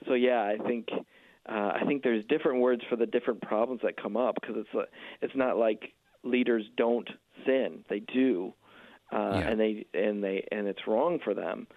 so yeah, I think uh, I think there's different words for the different problems that come up because it's a, it's not like leaders don't sin; they do, uh, Yeah. and they and they and it's wrong for them,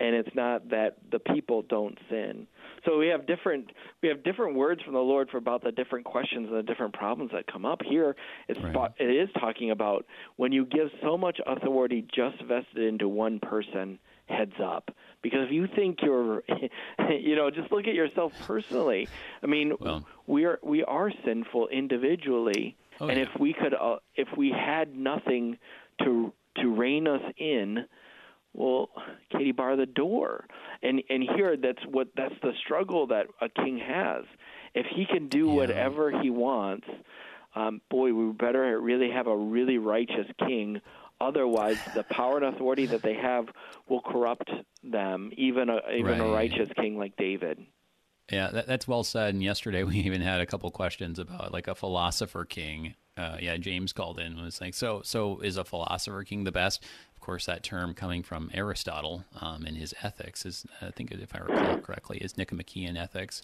and it's not that the people don't sin. So we have different we have different words from the Lord for about the different questions and the different problems that come up. Here, it's Right. it is talking about when you give so much authority just vested into one person. Heads up, because if you think you're, you know, just look at yourself personally. I mean, Well- we are we are sinful individually, Oh, and yeah. if we could, uh, if we had nothing to to rein us in, well, Katie, bar the door. And and here, that's what that's the struggle that a king has. If he can do Yeah. whatever he wants, um, boy, we better really have a really righteous king. Otherwise, the power and authority that they have will corrupt them, even a even a righteous king like David. Yeah, that, that's well said. And yesterday we even had a couple questions about like a philosopher king. Uh, yeah, James called in and was like, so so is a philosopher king the best? Of course, that term coming from Aristotle um, in his Ethics is, I think, if I recall correctly, is Nicomachean Ethics.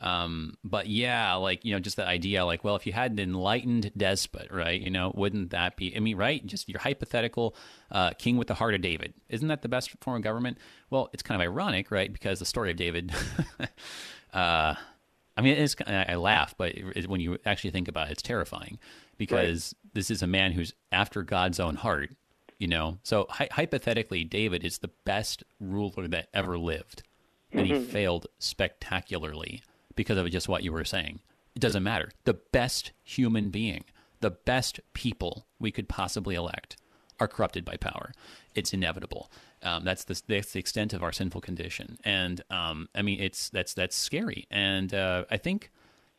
Um, but yeah, like you know, just that idea, like, well, if you had an enlightened despot, right? You know, wouldn't that be? I mean, right? Just your hypothetical uh, king with the heart of David. Isn't that the best form of government? Well, it's kind of ironic, right? Because the story of David. uh, I mean, it's, I laugh, but it, when you actually think about it, it's terrifying because this is a man who's after God's own heart. You know, so hy- hypothetically, David is the best ruler that ever lived, and he failed spectacularly because of just what you were saying. It doesn't matter. The best human being, the best people we could possibly elect, are corrupted by power. It's inevitable. Um, that's the that's the extent of our sinful condition, and um, I mean it's that's that's scary. And uh, I think,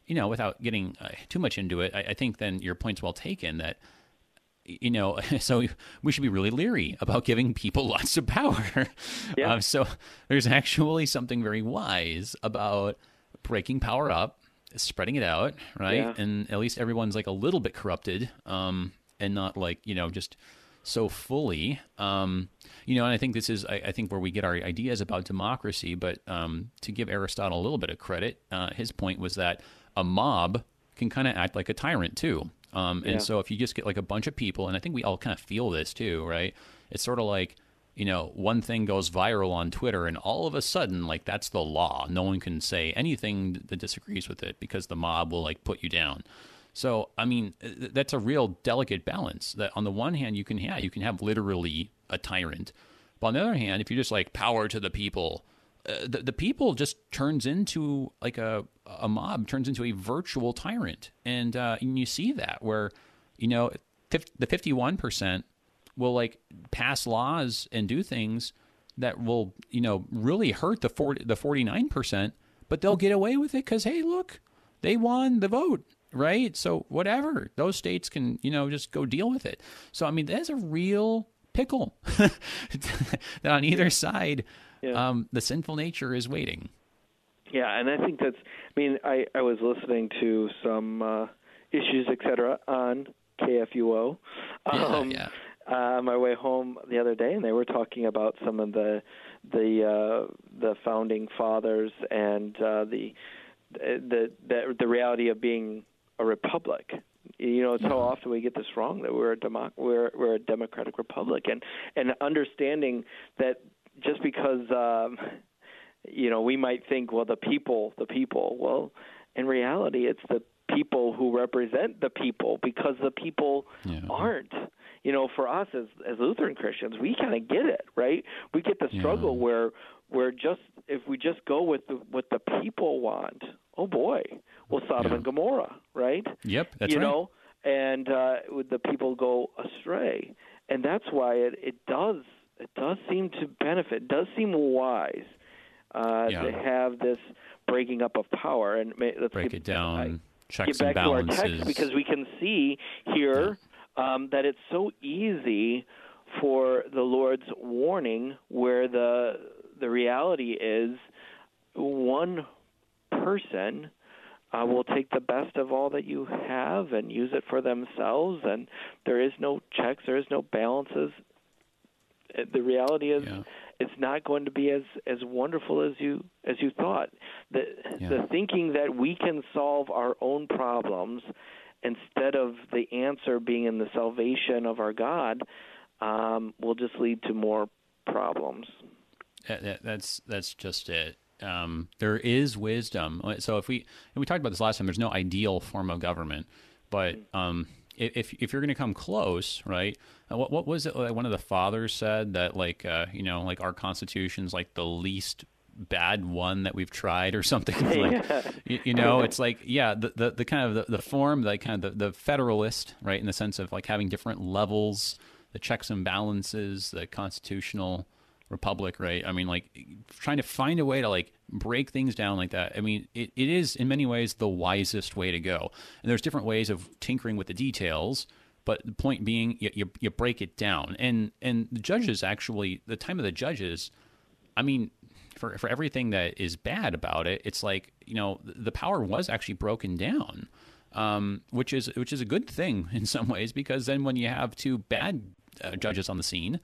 you know, without getting uh, too much into it, I, I think then your point's well taken that you know, so we should be really leery about giving people lots of power. Yeah. Um, so there's actually something very wise about breaking power up, spreading it out, right? Yeah. And at least everyone's like a little bit corrupted, um, and not like you know just so fully. Um, you know, and I think this is I, I think where we get our ideas about democracy. But um, to give Aristotle a little bit of credit, uh, his point was that a mob can kind of act like a tyrant too. Um, and Yeah. so if you just get like a bunch of people, and I think we all kind of feel this too, right? It's sort of like you know, one thing goes viral on Twitter, and all of a sudden, like that's the law. No one can say anything that disagrees with it because the mob will like put you down. So, I mean, that's a real delicate balance. That on the one hand, you can yeah, you can have literally a tyrant, but on the other hand, if you're just like power to the people, uh, the, the people just turns into like a a mob turns into a virtual tyrant, and uh, and you see that where you know the fifty one percent will like pass laws and do things that will you know really hurt the 40 the 49% but they'll get away with it cuz hey look they won the vote right? So whatever. Those states can you know just go deal with it. So i mean there's a real pickle that on either side yeah. um, the sinful nature is waiting. Yeah and i think that's i mean i i was listening to some uh issues etc on kfuo um, yeah, yeah uh, on my way home the other day, and they were talking about some of the the uh, the founding fathers and uh, the, the the the reality of being a republic. You know, it's so often we get this wrong that we're a democ- we're we're a democratic republic, and and understanding that just because um, you know we might think, well, the people, the people. Well, in reality, it's the people who represent the people because the people yeah. aren't you know, for us as as Lutheran Christians, we kind of get it, right? We get the struggle yeah. where where just if we just go with the, what the people want, oh boy, well Sodom yeah. and Gomorrah, right? Yep, that's you right. know, and uh, the people go astray, and that's why it it does it does seem to benefit, it does seem wise uh, yeah. to have this breaking up of power and let's break get, it down. I, checks get back and balances. to our text because we can see here um, that it's so easy for the Lord's warning, where the the reality is one person uh, will take the best of all that you have and use it for themselves, and there is no checks, there is no balances. Uh, the reality is. Yeah. It's not going to be as as wonderful as you as you thought. The yeah. the thinking that we can solve our own problems instead of the answer being in the salvation of our God, um, will just lead to more problems. That, that's that's just it. Um, there is wisdom. So if we and we talked about this last time, there's no ideal form of government, but um, if if you're going to come close, right? Uh, what what was it? Like one of the fathers said that like uh, you know like our constitution's like the least bad one that we've tried or something like you, you, know it's like yeah the, the, the kind of the, the form like kind of the, the federalist right in the sense of like having different levels the checks and balances the constitutional republic right? I mean like trying to find a way to like break things down like that. I mean it, it is in many ways the wisest way to go. And there's different ways of tinkering with the details but the point being you, you, you break it down. And and the judges actually the time of the judges i mean for for everything that is bad about it, it's like you know the power was actually broken down, um, which is which is a good thing in some ways because then when you have two bad uh, judges on the scene,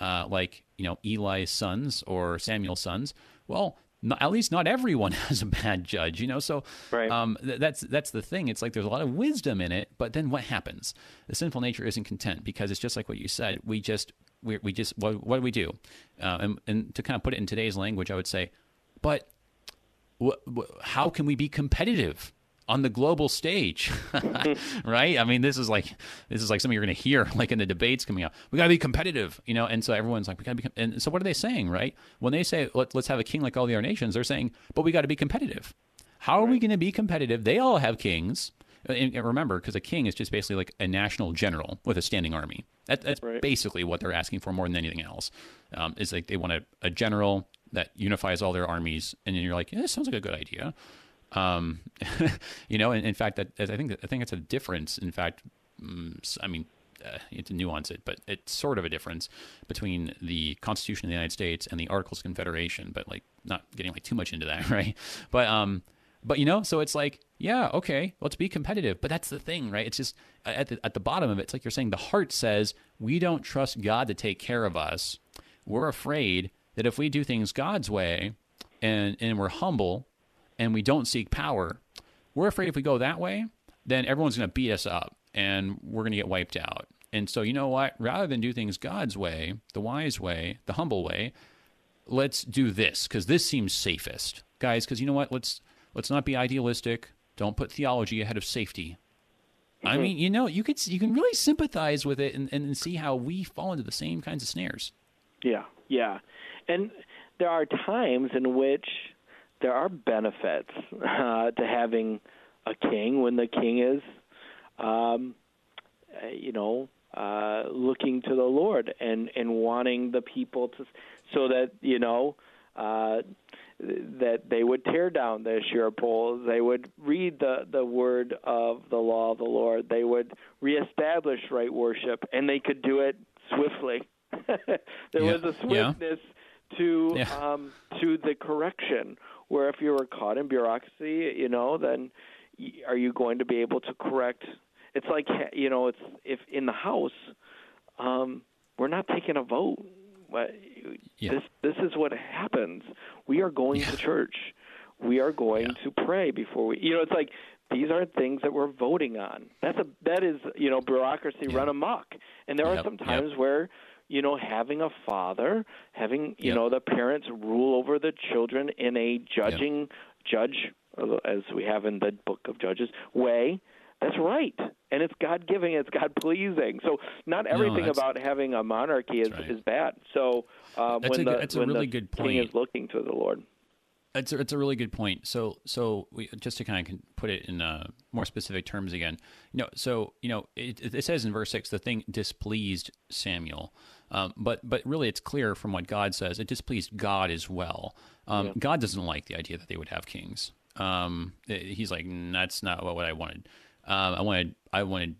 uh, like you know Eli's sons or Samuel's sons, well. Not, at least not everyone has a bad judge, you know. So right. um, th- that's that's the thing. It's like there's a lot of wisdom in it, but then what happens? The sinful nature isn't content because it's just like what you said. We just we, we just what, what do we do? Uh, and, and, to kind of put it in today's language, I would say, but wh- wh- how can we be competitive on the global stage? right? I mean, this is like this is like something you're going to hear like in the debates coming up. We got to be competitive, you know. And so everyone's like, we got to be. Com-. And so what are they saying, right? When they say Let, let's have a king like all the other nations, they're saying, but we got to be competitive. How are right. we going to be competitive? They all have kings. And remember, because a king is just basically like a national general with a standing army. That, that's right. basically what they're asking for more than anything else. Um, is like they want a, a, general that unifies all their armies, and then you're like, yeah, this sounds like a good idea. Um, you know, and in fact, that I think I think it's a difference. In fact, mm, I mean, uh, you have to nuance it, but it's sort of a difference between the Constitution of the United States and the Articles of Confederation. But like, not getting like too much into that, right? But um, but you know, so it's like, yeah, okay, let's be competitive. But that's the thing, right? It's just uh, at the, at the bottom of it, it's like you're saying the heart says we don't trust God to take care of us. We're afraid that if we do things God's way and and we're humble and we don't seek power, we're afraid if we go that way, then everyone's going to beat us up and we're going to get wiped out. And so, you know what? Rather than do things God's way, the wise way, the humble way, let's do this because this seems safest, guys. Because you know what? Let's let's not be idealistic. Don't put theology ahead of safety. I mean, you know, you could you can really sympathize with it and, and see how we fall into the same kinds of snares. Yeah, yeah, and there are times in which there are benefits uh, to having a king when the king is, um, uh, you know, uh, looking to the Lord and and wanting the people to, so that you know. Uh, that they would tear down the Asherah poles. They would read the, the word of the law of the Lord. They would reestablish right worship, and they could do it swiftly. there Yeah. was a Yeah. swiftness to Yeah. um, to the correction. Where if you were caught in bureaucracy, you know, then y- are you going to be able to correct? It's like you know, it's if in the house, um, we're not taking a vote. Yeah. This is what happens. We are going to church. We are going Yeah. to pray before we. You know, it's like these aren't things that we're voting on. That's a that is you know bureaucracy Yeah. run amok. And there are Yep, some yep. times where you know having a father, having you Yep. know the parents rule over the children in a judging judge as we have in the book of Judges way. That's right, and it's God giving, it's God pleasing. So not everything that's- about having a monarchy is, right. is bad. So um, That's when a the that's a when really the good king point. is looking to the Lord, It's a, it's a really good point. So so we, just to kind of put it in uh, more specific terms again, you know, so you know, it, it says in verse six, the thing displeased Samuel, um, but but really, it's clear from what God says, it displeased God as well. Um, God doesn't like the idea that they would have kings. Um, eh, he's like, "Mm, that's not what, what I wanted. Um, I wanted I wanted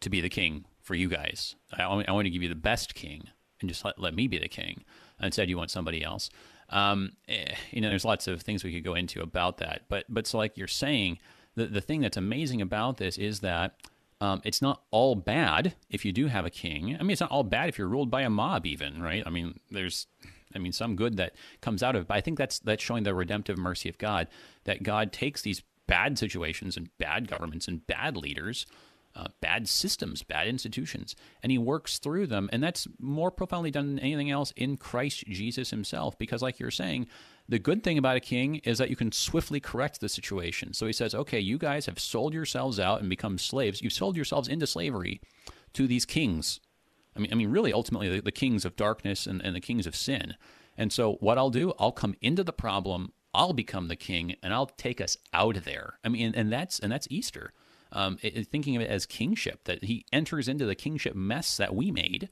to be the king for you guys. I, I want to give you the best king and just let, let me be the king. And Instead, you want somebody else. Um, eh, you know, there's lots of things we could go into about that. But but so like you're saying, the the thing that's amazing about this is that um, it's not all bad if you do have a king. I mean, it's not all bad if you're ruled by a mob, even right. I mean, there's I mean, some good that comes out of it. But I think that's that's showing the redemptive mercy of God that God takes these bad situations and bad governments and bad leaders, uh, bad systems, bad institutions, and He works through them. And that's more profoundly done than anything else in Christ Jesus Himself. Because, like you're saying, the good thing about a king is that you can swiftly correct the situation. So He says, "Okay, you guys have sold yourselves out and become slaves. You've sold yourselves into slavery to these kings." I mean, I mean, really, ultimately, the, the kings of darkness and, and the kings of sin. And so, what I'll do, I'll come into the problem. I'll become the king, and I'll take us out of there. I mean, and, that's and that's Easter. Um, it- thinking of it as kingship, that he enters into the kingship mess that we made,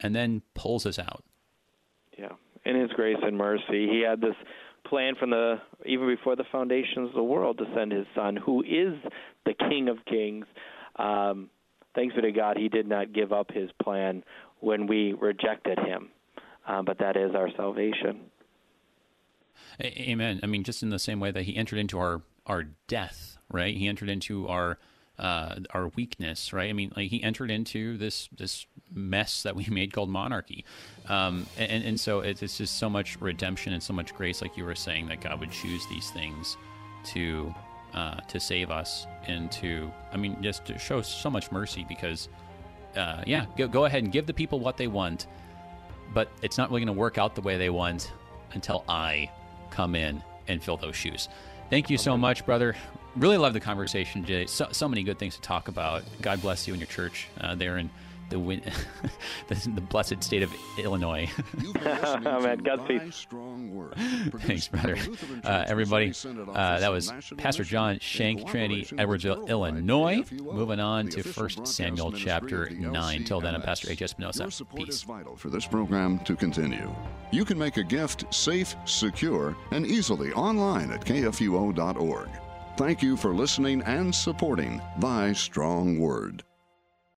and then pulls us out. yeah, in His grace and mercy, He had this plan from the even before the foundations of the world to send His Son, who is the King of Kings. Um, thanks be to God, He did not give up His plan when we rejected Him, uh, but that is our salvation. Amen. I mean, just in the same way that he entered into our our death, right? He entered into our uh, our weakness, right? I mean, like he entered into this this mess that we made called monarchy, um, and and so it's, it's just so much redemption and so much grace, like you were saying, that God would choose these things to uh, to save us and to, I mean, just to show so much mercy because, uh, yeah, go, go ahead and give the people what they want, but it's not really going to work out the way they want until I come in and fill those shoes. Thank you so much, brother. Really love the conversation today. So, so many good things to talk about. God bless you and your church uh, there in the, win- the the blessed state of Illinois. You've been listening Oh, man, Godspeed. Thy Strong Word. Thanks, brother. Uh, everybody, uh, that was Pastor John Shank, Trinity, Edwardsville, Illinois. Moving on to official 1 Samuel chapter 9. Till then, I'm Pastor. Your support Peace. is vital for this program to continue. You can make a gift safe, secure, and easily online at kfuo.org. Thank you for listening and supporting Thy Strong Word.